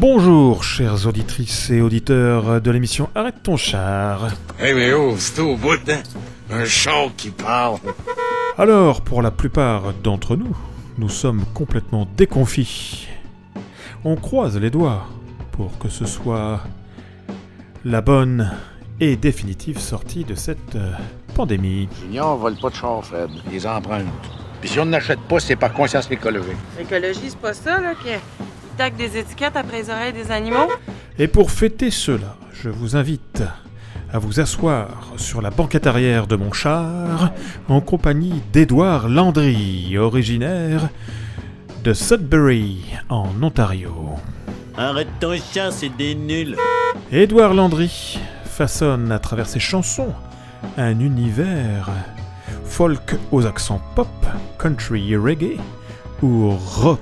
Bonjour, chères auditrices et auditeurs de l'émission Arrête ton char. Hey, mais oh, c'est au bout, hein? Un char qui parle. Alors, pour la plupart d'entre nous, nous sommes complètement déconfits. On croise les doigts pour que ce soit la bonne et définitive sortie de cette euh, pandémie. Junior vole pas de char, Fred. Les emprunte. Puis si on n'achète pas, c'est par conscience écologique. L'écologie, c'est pas ça, là, taquent des étiquettes après les oreilles des animaux? Et pour fêter cela, je vous invite à vous asseoir sur la banquette arrière de mon char en compagnie d'Édouard Landry, originaire de Sudbury, en Ontario. Arrête ton chat, c'est des nuls. Édouard Landry façonne à travers ses chansons un univers folk aux accents pop, country et reggae ou rock.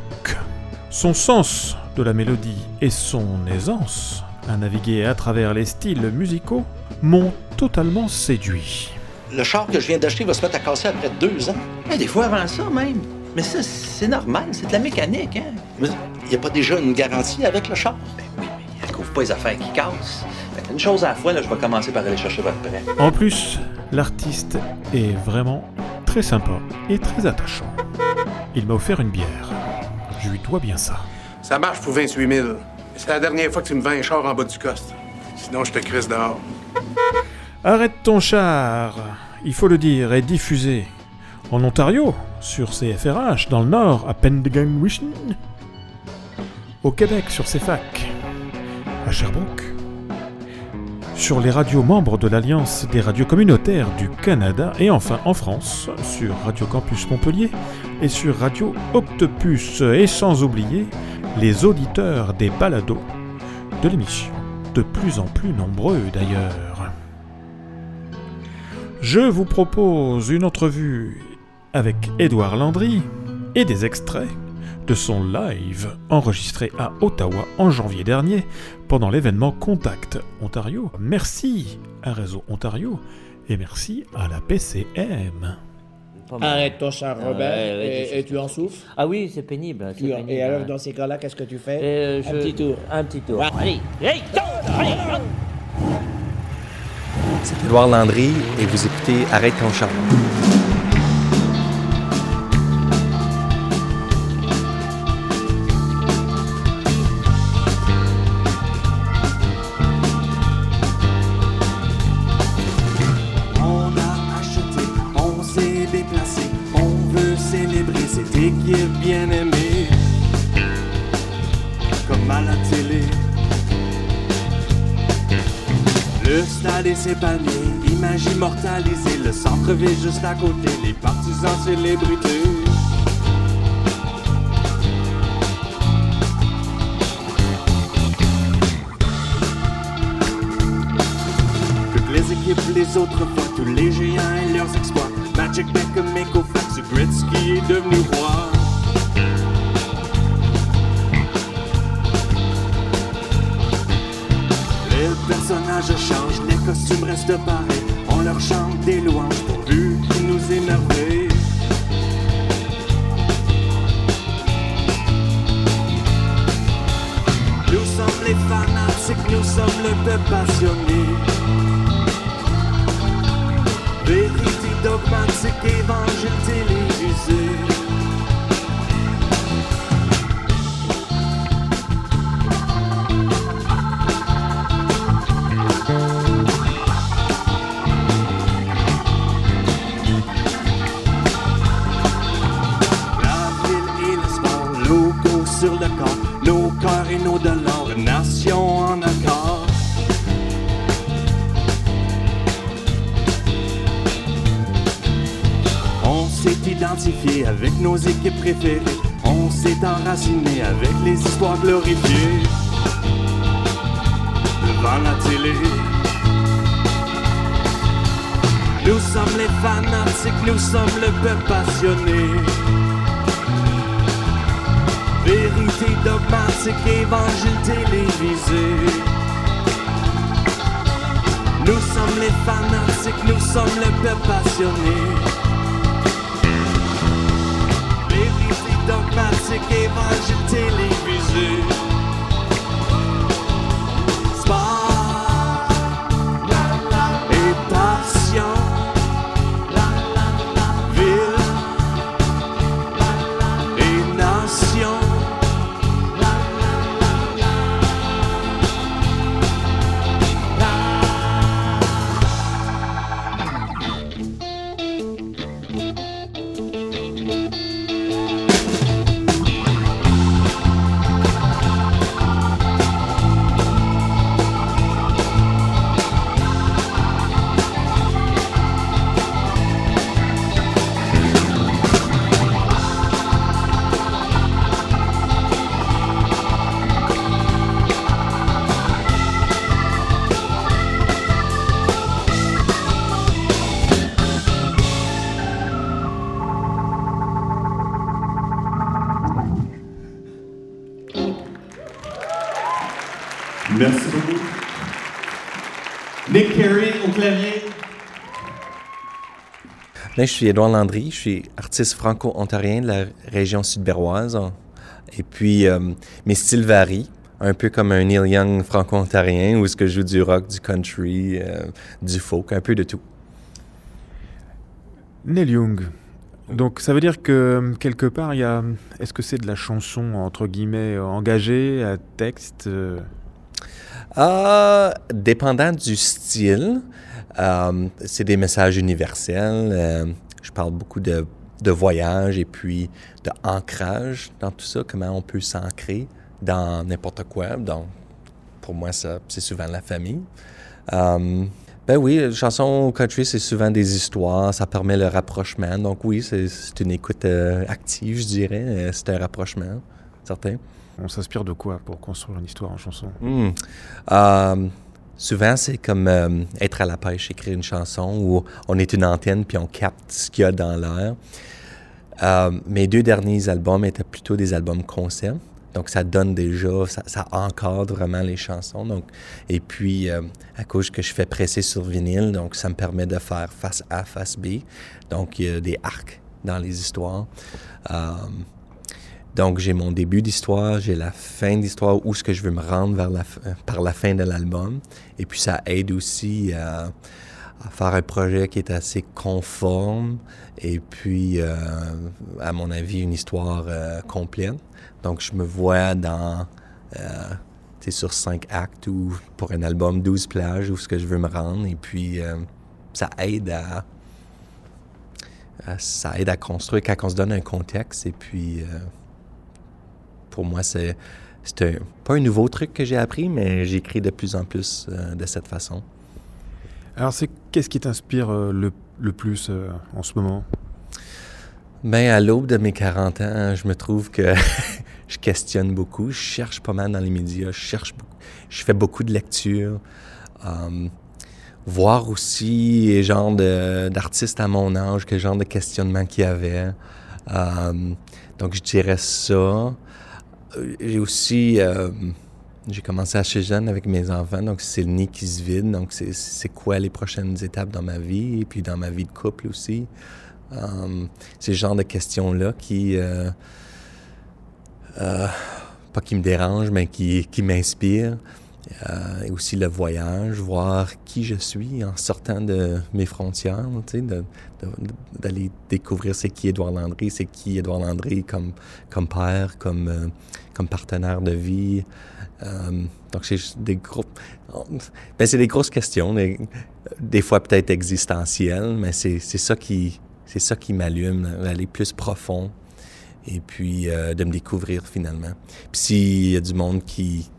Son sens de la mélodie et son aisance à naviguer à travers les styles musicaux m'ont totalement séduit. Le char que je viens d'acheter va se mettre à casser après deux ans. Eh, des fois avant ça même. Mais ça, c'est normal, c'est de la mécanique, hein? Mais il n'y a pas déjà une garantie avec le char? Ben oui, mais elle couvre pas les affaires qui cassent. Qu'une chose à la fois, là, je vais commencer par aller chercher votre prêt. En plus, l'artiste est vraiment très sympa et très attachant. Il m'a offert une bière. Je lui dois bien ça. Ça marche pour 28 000. C'est la dernière fois que tu me vends un char en bas du coste. Sinon, je te crisse dehors. Arrête ton char, il faut le dire, est diffusé en Ontario, sur CFRH, dans le Nord, à Pendegan-Wishon, au Québec, sur CFAC, à Sherbrooke, sur les radios membres de l'Alliance des radios communautaires du Canada, et enfin en France, sur Radio Campus Montpellier et sur Radio Octopus, et sans oublier les auditeurs des balados de l'émission, de plus en plus nombreux d'ailleurs. Je vous propose une entrevue avec Édouard Landry et des extraits de son live enregistré à Ottawa en janvier dernier pendant l'événement Contact Ontario. Merci à Réseau Ontario et merci à la PCM. Arrête ton char, Robert, ouais, ouais, et, tu en souffles. Ah oui, c'est pénible. et alors, dans ces cas-là, qu'est-ce que tu fais Euh, Un je- petit tour. Un petit tour. Allez, allez, allez. C'est Édouard Landry et vous écoutez Arrête ton char. Est sépané, image immortalisée, le centre-ville juste à côté, les partisans célébrités. Toutes les équipes, les autres fois, tous les géants et leurs exploits. Magic le peuple passionné. Vérité dogmatique, évangile télévisé. La ville et le sport, logo sur le corps, nos cœurs et nos dollars, avec nos équipes préférées, on s'est enraciné avec les histoires glorifiées. Devant la télé. Nous sommes les fanatiques, nous sommes le peuple passionné. Vérité dogmatique, évangile télévisé. Nous sommes les fanatiques, nous sommes le peuple passionné. Dogmatique, évangile télévisé. Clavier. Là, je suis Édouard Landry, je suis artiste franco-ontarien de la région sud-berroise. Et puis, euh, mes styles varient, un peu comme un Neil Young franco-ontarien, où est-ce que je joue du rock, du country, euh, du folk, un peu de tout. Neil Young. Donc ça veut dire que quelque part, il y a... Est-ce que c'est de la chanson, entre guillemets, engagée, à texte euh, Ah, dépendant du style, euh, c'est des messages universels. Euh, je parle beaucoup de, de voyage et puis de ancrage dans tout ça, comment on peut s'ancrer dans n'importe quoi. Donc, pour moi, ça, c'est souvent la famille. Euh, ben oui, chanson country, c'est souvent des histoires, ça permet le rapprochement. Donc oui, c'est, c'est une écoute euh, active, je dirais. C'est un rapprochement, certain. On s'inspire de quoi pour construire une histoire en chanson? Hmm. Souvent, c'est comme euh, être à la pêche, écrire une chanson où on est une antenne puis on capte ce qu'il y a dans l'air. Euh, mes deux derniers albums étaient plutôt des albums concept. Donc, ça donne déjà, ça, ça encadre vraiment les chansons. Et puis, euh, à cause que je fais presser sur vinyle, donc ça me permet de faire face A, face B. Donc, il y a des arcs dans les histoires. Euh, donc, j'ai mon début d'histoire, j'ai la fin d'histoire, où est-ce que je veux me rendre vers la, euh, par la fin de l'album. Et puis, ça aide aussi à, à faire un projet qui est assez conforme et puis, euh, à mon avis, une histoire euh, complète. Donc, je me vois dans, euh, tu sais, sur cinq actes ou pour un album 12 plages où ce que je veux me rendre. Et puis, euh, ça aide à, ça aide à construire quand on se donne un contexte. Et puis, euh, pour moi, c'est, pas un nouveau truc que j'ai appris, mais j'écris de plus en plus euh, de cette façon. Alors c'est qu'est-ce qui t'inspire euh, le, le plus euh, en ce moment? Ben, à l'aube de mes 40 ans, je me trouve que je questionne beaucoup. Je cherche pas mal dans les médias. Je cherche beaucoup. Je fais beaucoup de lectures. Euh, voir aussi les genres d'artistes à mon âge, quel genre de questionnement qu'il y avait. Euh, donc, je dirais ça. Euh, J'ai aussi... euh, j'ai commencé assez jeune avec mes enfants, donc c'est le nid qui se vide. Donc, c'est- quoi les prochaines étapes dans ma vie, et puis dans ma vie de couple aussi. Euh, c'est ce genre de questions-là qui... euh, euh, pas qui me dérangent, mais qui, qui m'inspirent. Euh, et aussi le voyage, voir qui je suis en sortant de mes frontières, d'aller découvrir c'est qui Édouard Landry, c'est qui Édouard Landry comme, comme père, comme, euh, comme partenaire de vie. Euh, donc, c'est des gros... Ben, des grosses questions, des, des fois peut-être existentielles, mais c'est ça qui, ça qui m'allume, d'aller plus profond et puis de me découvrir finalement. Puis s'il y a du monde qui,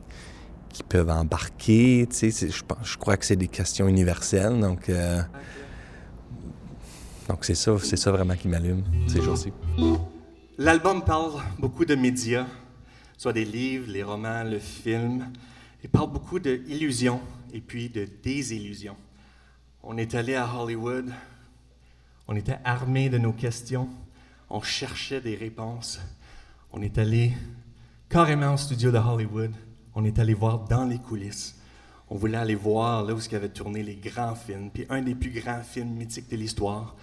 qui peuvent embarquer, tu sais, je crois que c'est des questions universelles, donc... euh, donc c'est ça, c'est ça vraiment qui m'allume ces jours-ci. L'album parle beaucoup de médias, soit des livres, les romans, le film. Il parle beaucoup d'illusions et puis de désillusions. On est allé à Hollywood, on était armé de nos questions, on cherchait des réponses. On est allé carrément au studio de Hollywood, on est allé voir dans les coulisses. On voulait aller voir là où avait tourné les grands films. Puis un des plus grands films mythiques de l'histoire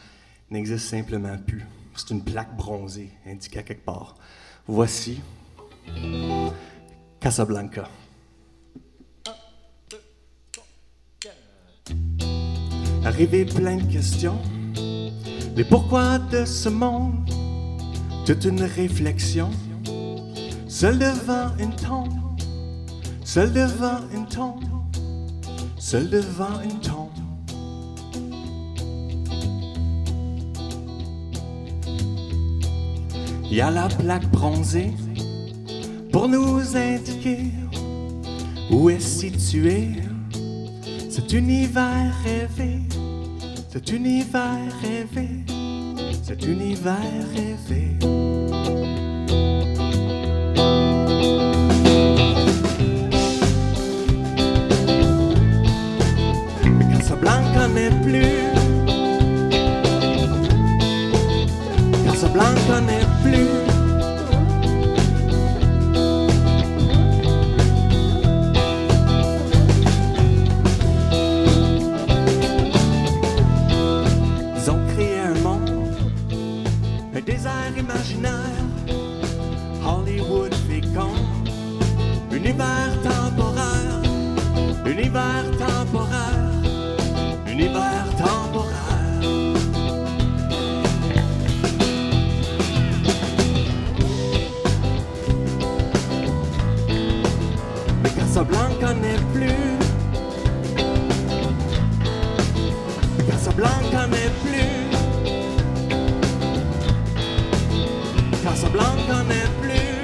n'existe simplement plus. C'est une plaque bronzée indiquée quelque part. Voici Casablanca. Arrivé plein de questions, les pourquoi de ce monde, toute une réflexion, seul devant une tombe, seul devant une tombe, seul devant une tombe. Il y a la plaque bronzée pour nous indiquer où est situé cet univers rêvé, cet univers rêvé, cet univers rêvé. Casablanca n'est plus. Casablanca n'est plus. Ils ont créé un monde, un désert imaginaire. Hollywood fécond, univers temporaire, univers temporaire. Casablanca n'est plus. Casablanca n'est plus. Casablanca n'est plus.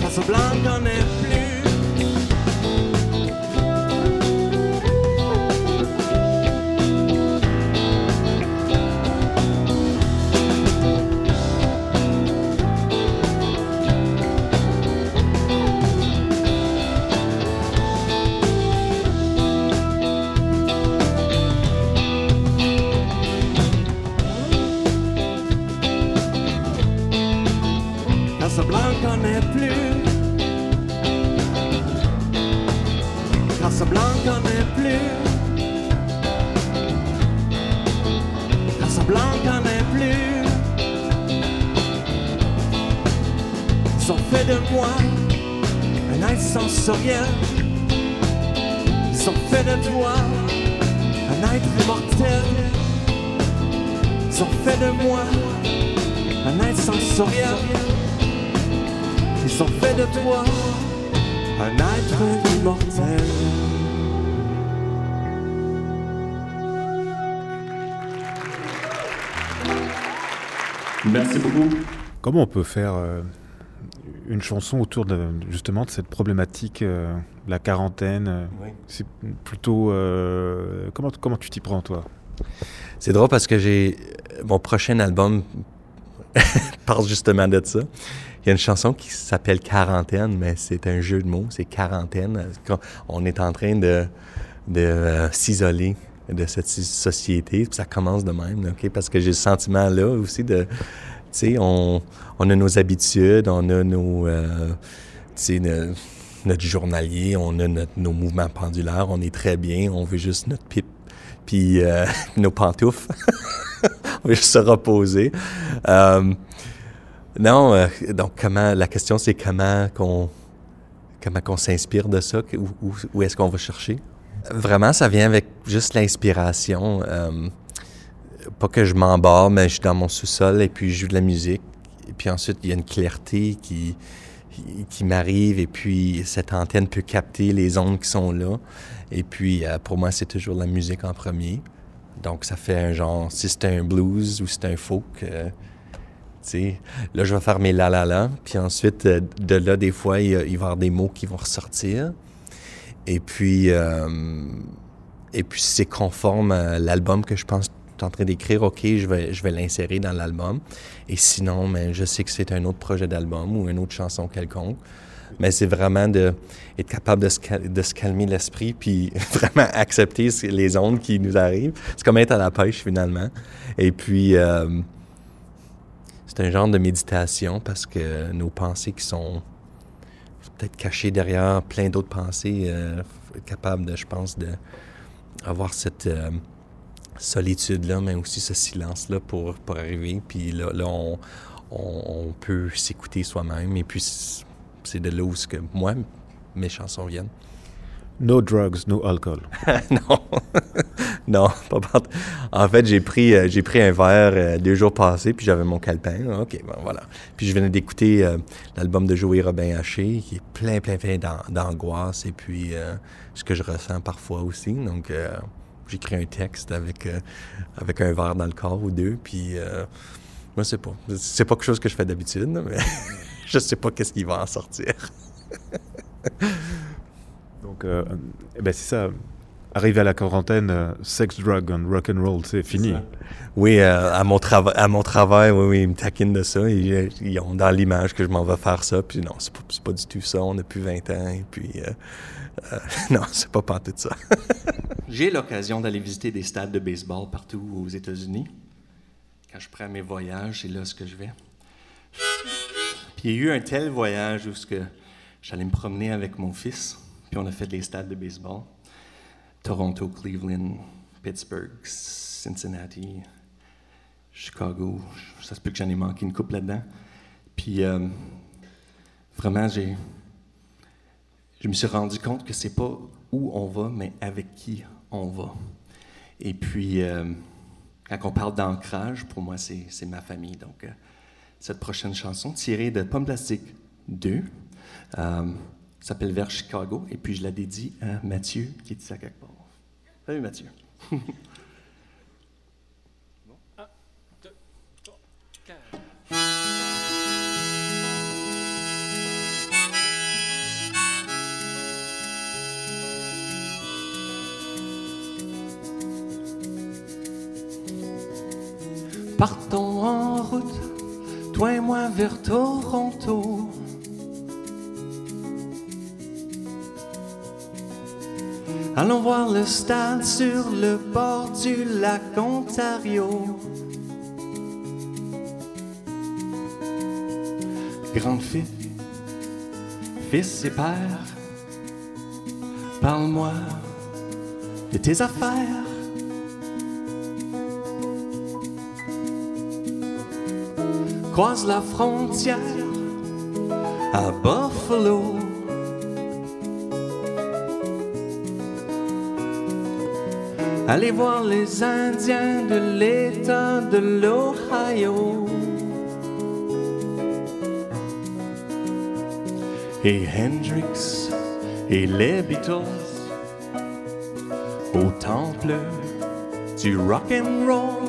Casablanca n'est plus. Fait de moi un être sensoriel. Ils ont fait de toi un être immortel. Ils ont fait de moi un être sensoriel. Ils ont fait de toi un être immortel. Merci beaucoup. Comment on peut faire euh, une chanson autour de, justement de cette problématique, euh, la quarantaine euh, Oui. C'est plutôt... euh, comment, comment tu t'y prends, toi? C'est drôle parce que j'ai mon prochain album parle justement de ça. Il y a une chanson qui s'appelle Quarantaine, mais c'est un jeu de mots, c'est quarantaine. On est en train de, de euh, s'isoler de cette so- société, puis ça commence de même, ok? Parce que j'ai le sentiment là aussi de, on, a nos habitudes, on a nos, euh, notre journalier, on a nos mouvements pendulaires, on est très bien, on veut juste notre pipe, puis euh, nos pantoufles. on veut juste se reposer. Euh, non, donc comment la question c'est comment qu'on qu'on s'inspire de ça, où, est-ce qu'on va chercher? Vraiment, ça vient avec juste l'inspiration. Pas que je m'embarre, mais je suis dans mon sous-sol et puis je joue de la musique. Et puis ensuite, il y a une clarté qui, qui, m'arrive et puis cette antenne peut capter les ondes qui sont là. Et puis, euh, pour moi, c'est toujours la musique en premier. Donc, ça fait un genre, si c'est un blues ou c'est un folk, euh, tu sais, là, je vais faire mes la la la. Puis ensuite, euh, de là, des fois, il, il va y avoir des mots qui vont ressortir. Et puis, euh, et puis si c'est conforme à l'album que je pense en train d'écrire, OK, je vais, je vais l'insérer dans l'album. Et sinon, mais je sais que c'est un autre projet d'album ou une autre chanson quelconque. Mais c'est vraiment de être capable de se, cal- de se calmer l'esprit puis vraiment accepter ce- les ondes qui nous arrivent. C'est comme être à la pêche finalement. Et puis, euh, c'est un genre de méditation parce que nos pensées qui sont peut-être cachées derrière plein d'autres pensées, euh, être capable de, je pense, de avoir cette euh, solitude-là, mais aussi ce silence-là pour, pour arriver. Puis là, là on, on, on peut s'écouter soi-même. Et puis, c'est de là où que moi, mes chansons viennent. No drugs, no alcohol. non, non, pas part- En fait, j'ai pris, euh, j'ai pris un verre euh, deux jours passés, puis j'avais mon calepin. OK, bon, voilà. Puis je venais d'écouter euh, l'album de Joey Robin Haché, qui est plein, plein, plein d'an- d'angoisse, et puis ce que je ressens parfois aussi. Donc, j'écris un texte avec, euh, avec un verre dans le corps ou deux, puis euh, moi, c'est pas. C'est pas quelque chose que je fais d'habitude, mais je sais pas qu'est-ce qui va en sortir. Donc, euh, eh ben c'est ça. Arrivé à la quarantaine, euh, sex, drug and rock and roll, c'est fini. Oui, euh, à, mon à mon travail, oui, oui, ils me taquinent de ça. Ils, ils ont dans l'image que je m'en vais faire ça. Puis non, c'est pas, pas du tout ça. On a plus 20 ans. Et puis, euh, euh, non, c'est pas tout ça. J'ai l'occasion d'aller visiter des stades de baseball partout aux États-Unis. Quand je prends mes voyages, c'est là ce que je vais. Puis il y a eu un tel voyage où ce que j'allais me promener avec mon fils, puis on a fait des stades de baseball. Toronto, Cleveland, Pittsburgh, Cincinnati. Chicago. Ça se peut que j'en ai manqué une coupe là-dedans. Puis euh, vraiment, j'ai, je me suis rendu compte que c'est pas où on va, mais avec qui on va. Et puis, euh, quand on parle d'ancrage, pour moi, c'est, ma famille. Donc, euh, cette prochaine chanson, tirée de Pomme Plastique 2, euh, s'appelle Vers Chicago. Et puis, je la dédie à Mathieu, qui est ici à quelque. Salut, Mathieu. Partons en route, toi et moi vers Toronto. Allons voir le stade sur le bord du lac Ontario. Grande fille, fils et père, parle-moi de tes affaires. croise la frontière à Buffalo. Allez voir les Indiens de l'État de l'Ohio. Et Hendrix et les Beatles au temple du rock and roll.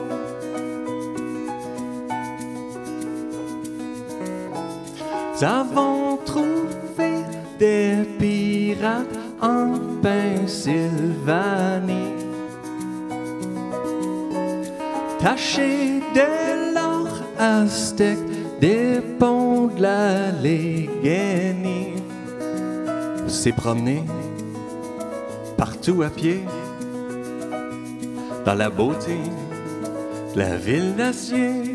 Nous avons trouvé des pirates en Pennsylvanie. Tachés de l'or aztèque des ponts de la Léguénie. s'est promené partout à pied dans la beauté de la ville d'acier.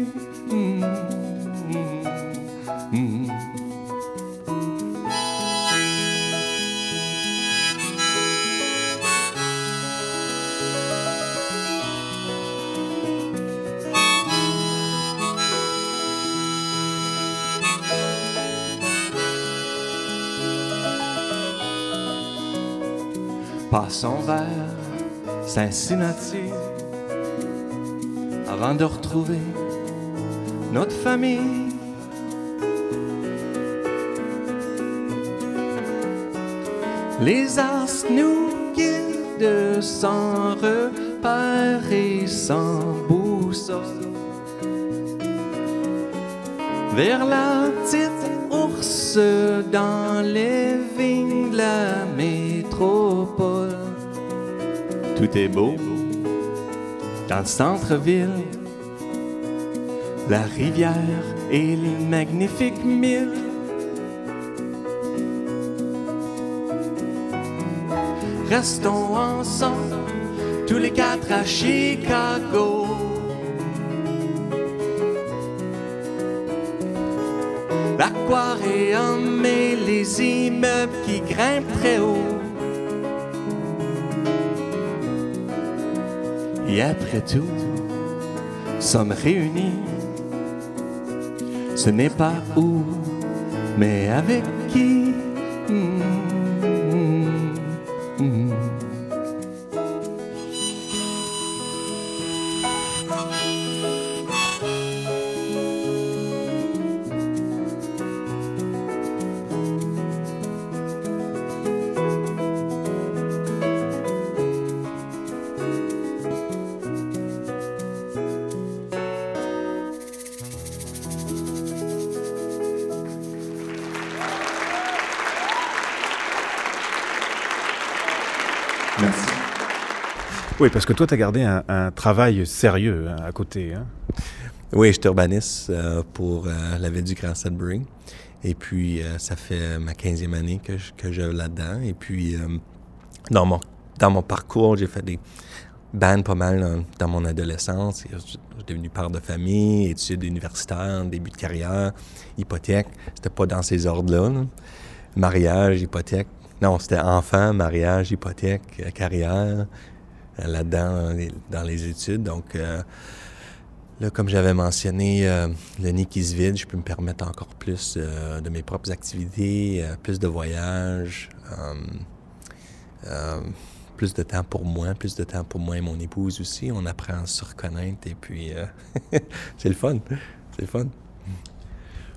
Passons vers Cincinnati avant de retrouver notre famille. Les astres nous guident sans repère et sans boussole vers la petite ours dans les vignes de la métropole. Tout est beau dans le centre-ville, la rivière et les magnifiques mille. Restons ensemble, tous les quatre à Chicago. L'aquarium et les immeubles qui grimpent très haut. Et après tout, sommes réunis. Ce n'est pas où, mais avec qui. Mm, Oui, parce que toi, tu as gardé un, travail sérieux hein, à côté. Hein. Oui, je suis urbaniste euh, pour euh, la ville du Grand Sudbury. Et puis, euh, ça fait ma 15e année que je, que je là-dedans. Et puis, dans, mon, dans mon parcours, j'ai fait des bands pas mal dans, mon adolescence. Je suis devenu père de famille, études universitaires, début de carrière, hypothèque. C'était pas dans ces ordres-là. là. Mariage, hypothèque. Non, c'était enfant, mariage, hypothèque, carrière, là-dedans, dans les, études. Donc, euh, Là, comme j'avais mentionné, euh, le nid qui se vide, je peux me permettre encore plus euh, de mes propres activités, euh, plus de voyages, euh, euh, plus de temps pour moi, plus de temps pour moi et mon épouse aussi. On apprend à se reconnaître et puis euh, c'est le fun. C'est le fun.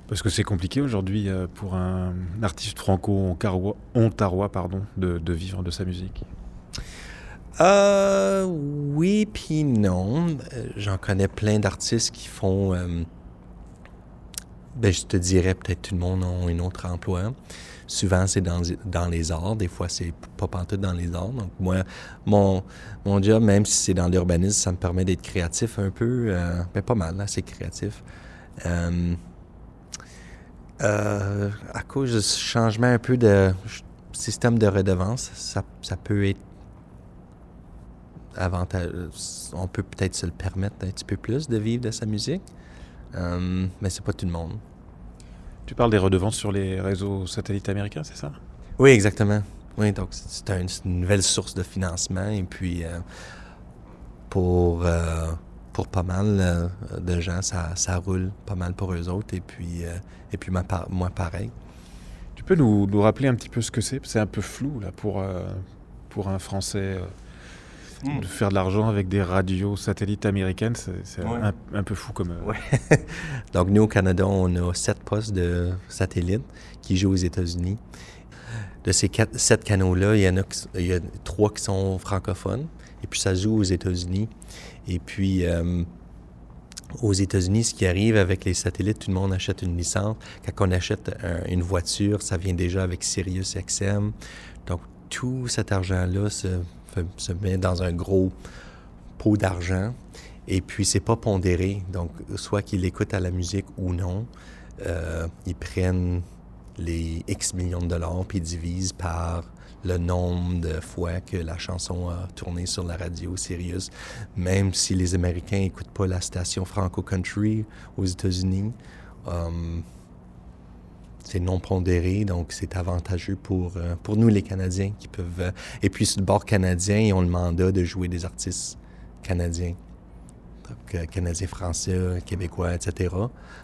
Parce que c'est compliqué aujourd'hui euh, pour un artiste franco-ontarois pardon, de, de vivre de sa musique. Euh, oui, puis non. Euh, J'en connais plein d'artistes qui font. euh, ben, je te dirais, peut-être tout le monde a un autre emploi. Souvent, c'est dans, les arts. Des fois, c'est pas pantoute dans les arts. Donc, moi, mon, mon job, même si c'est dans l'urbanisme, ça me permet d'être créatif un peu. Euh, ben, pas mal, assez créatif. À cause du changement un peu de système de redevance, ça, ça peut être avantageux. On peut peut-être se le permettre un petit peu plus de vivre de sa musique, Euh, mais c'est pas tout le monde. Tu parles des redevances sur les réseaux satellites américains, c'est ça? Oui, exactement. Oui, donc c'est un- c'est une nouvelle source de financement et puis euh, pour, euh, pour pas mal euh, de gens, ça, ça roule pas mal pour eux autres et puis, euh, et puis moi, par- moi pareil. Tu peux nous, nous rappeler un petit peu ce que c'est? C'est un peu flou là pour, euh, pour un Français euh, Mm. de faire de l'argent avec des radios satellites américaines. C'est Ouais. un, un peu fou comme. euh, Ouais. Donc, nous, au Canada, on a sept postes de satellites qui jouent aux États-Unis. De ces quatre, sept canaux-là, il y en a, il y a trois qui sont francophones. Et puis, ça joue aux États-Unis. Et puis, euh, aux États-Unis, ce qui arrive avec les satellites, tout le monde achète une licence. Quand on achète un- une voiture, ça vient déjà avec Sirius XM. Tout cet argent-là se, se met dans un gros pot d'argent. Et puis, c'est pas pondéré. Donc, soit qu'ils écoutent à la musique ou non, euh, ils prennent les X millions de dollars puis ils divisent par le nombre de fois que la chanson a tourné sur la radio Sirius. Même si les Américains n'écoutent pas la station Franco Country aux États-Unis, euh, c'est non pondéré, donc c'est avantageux pour, euh, nous, les Canadiens, qui peuvent... euh, et puis, sur le bord canadien, ils ont le mandat de jouer des artistes canadiens. Donc, euh, canadiens, français, québécois, etc.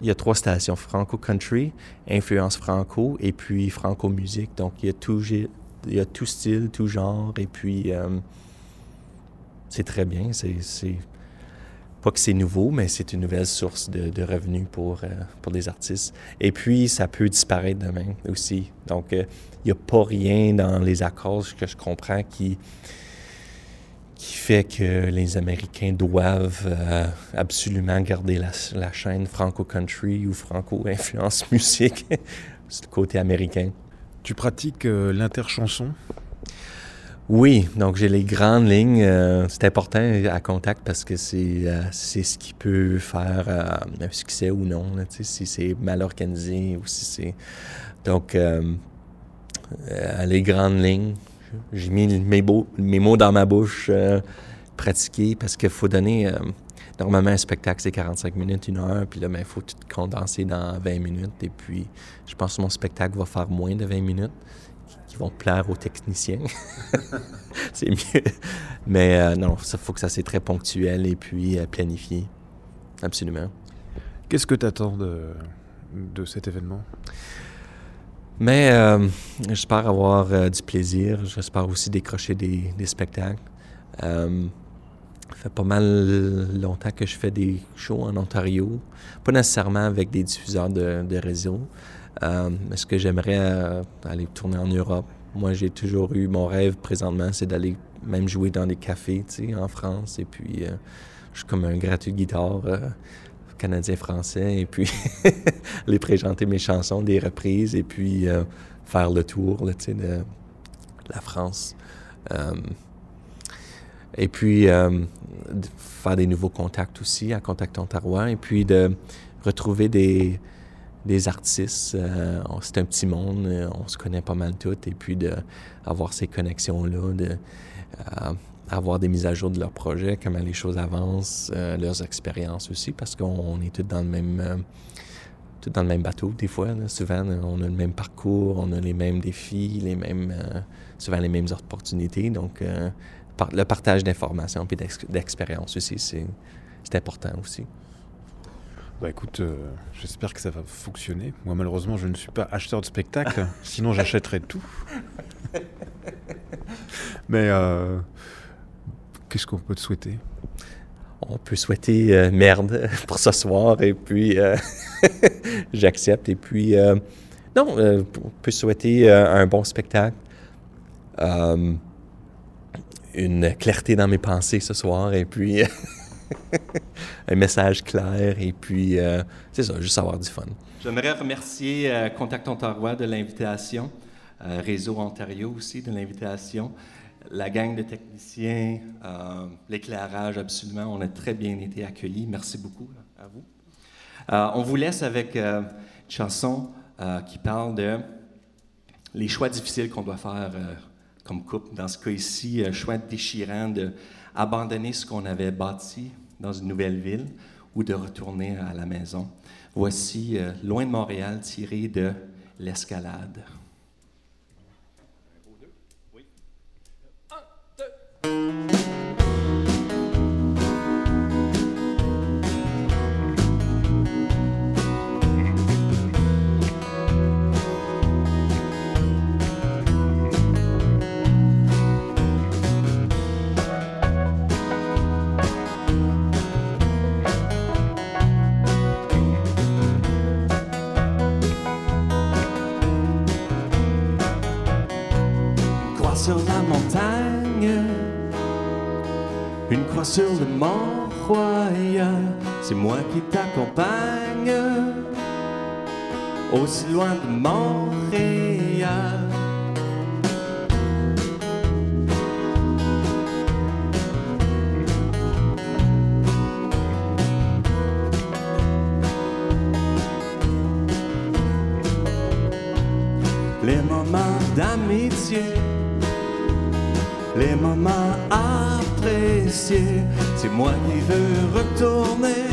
Il y a trois stations, Franco Country, Influence Franco, et puis Franco Musique. Donc, il y a tout, style, tout genre, et puis c'est très bien. C'est- pas que c'est nouveau, mais c'est une nouvelle source de, revenus pour, euh, pour les artistes. Et puis, ça peut disparaître demain aussi. Donc, euh, il n'y a pas rien dans les accords que je comprends qui, qui fait que les Américains doivent euh, absolument garder la, la chaîne Franco Country ou Franco Influence Musique. c'est le côté américain. Tu pratiques euh, l'interchanson? Oui, donc j'ai les grandes lignes. euh, c'est important à contact parce que c'est euh, ce qui peut faire euh, un succès ou non. si c'est mal organisé ou si c'est. Donc, les grandes lignes, j'ai mis mes, mes mots dans ma bouche, pratiquer parce qu'il faut donner. normalement, un spectacle, c'est 45 minutes, une heure, puis là, il faut tout condenser dans 20 minutes. Et puis, je pense que mon spectacle va faire moins de 20 minutes qui vont plaire aux techniciens. c'est mieux. Mais euh, non, il faut que ça c'est très ponctuel et puis euh, planifié. Absolument. Qu'est-ce que tu attends de, de cet événement? Mais euh, j'espère avoir euh, du plaisir. J'espère aussi décrocher des, des spectacles. Euh, ça fait pas mal longtemps que je fais des shows en Ontario. Pas nécessairement avec des diffuseurs de, de réseau. Euh, mais ce que j'aimerais euh, aller tourner en Europe? Moi, j'ai toujours eu mon rêve présentement, c'est d'aller même jouer dans des cafés, tu sais, en France. Et puis, euh, je suis comme un gratuit guitare canadien-français. Et puis, aller présenter mes chansons, des reprises, et puis faire le tour, là, de la France. Et puis, faire des nouveaux contacts aussi à Contact Ontario. Et puis, de retrouver des, des artistes. Euh, c'est un petit monde, euh, on se connaît pas mal tous. Et puis, d'avoir ces connexions-là, de euh, des mises à jour de leurs projets, comment les choses avancent, leurs expériences aussi, parce qu'on on est tous dans le même... dans le même bateau, des fois. Souvent, on a le même parcours, on a les mêmes défis, les mêmes, souvent les mêmes opportunités. Donc, le partage d'informations et d'ex- d'expériences aussi, c'est important aussi. Bah écoute, euh, j'espère que ça va fonctionner. Moi malheureusement je ne suis pas acheteur de spectacle, sinon j'achèterais tout. Mais euh, qu'est-ce qu'on peut te souhaiter? On peut souhaiter euh, merde pour ce soir et puis j'accepte. Et puis, non, on peut souhaiter un bon spectacle. Une clarté dans mes pensées ce soir et puis un message clair et puis euh, c'est ça, juste avoir du fun. J'aimerais remercier euh, Contact Ontario de l'invitation, euh, Réseau Ontario aussi de l'invitation, la gang de techniciens, l'éclairage, absolument. On a très bien été accueillis. Merci beaucoup à vous. On vous laisse avec une chanson qui parle de les choix difficiles qu'on doit faire comme couple. Dans ce cas ici, choix déchirant de abandonner ce qu'on avait bâti dans une nouvelle ville ou de retourner à la maison. Voici euh, Loin de Montréal tiré de L'escalade. Une croix sur le mont c'est moi qui t'accompagne, aussi loin de Montréal. Les moments d'amitié, les moments c'est moi qui veux retourner.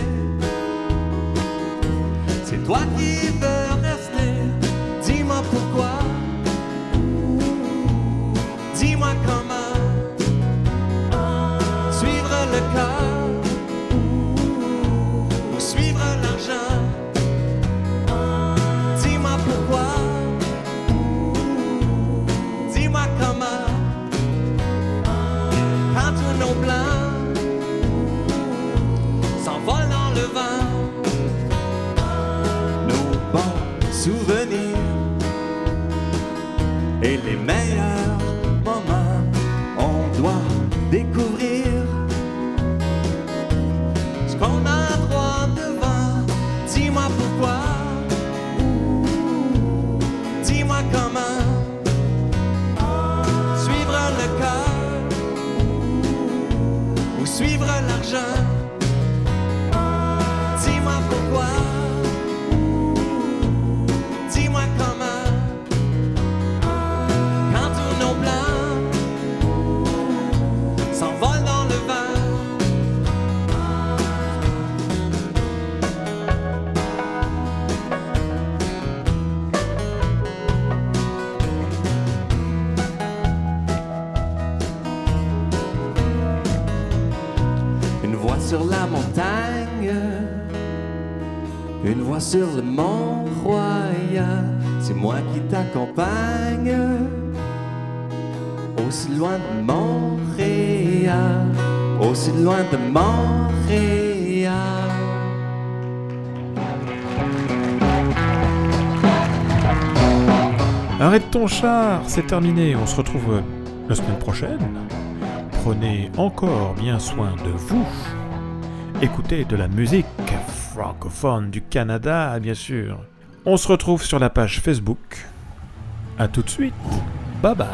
C'est toi qui veux meilleurs moments, on doit découvrir ce qu'on a droit devant. Dis-moi pourquoi, dis-moi comment. Suivre le cœur ou suivre l'argent. Sur la montagne, une voix sur le mont royal, c'est moi qui t'accompagne, aussi loin de Montréal, aussi loin de Montréal. Arrête ton char, c'est terminé. On se retrouve la semaine prochaine. Prenez encore bien soin de vous. Écoutez de la musique francophone du Canada, bien sûr. On se retrouve sur la page Facebook. A tout de suite. Bye bye.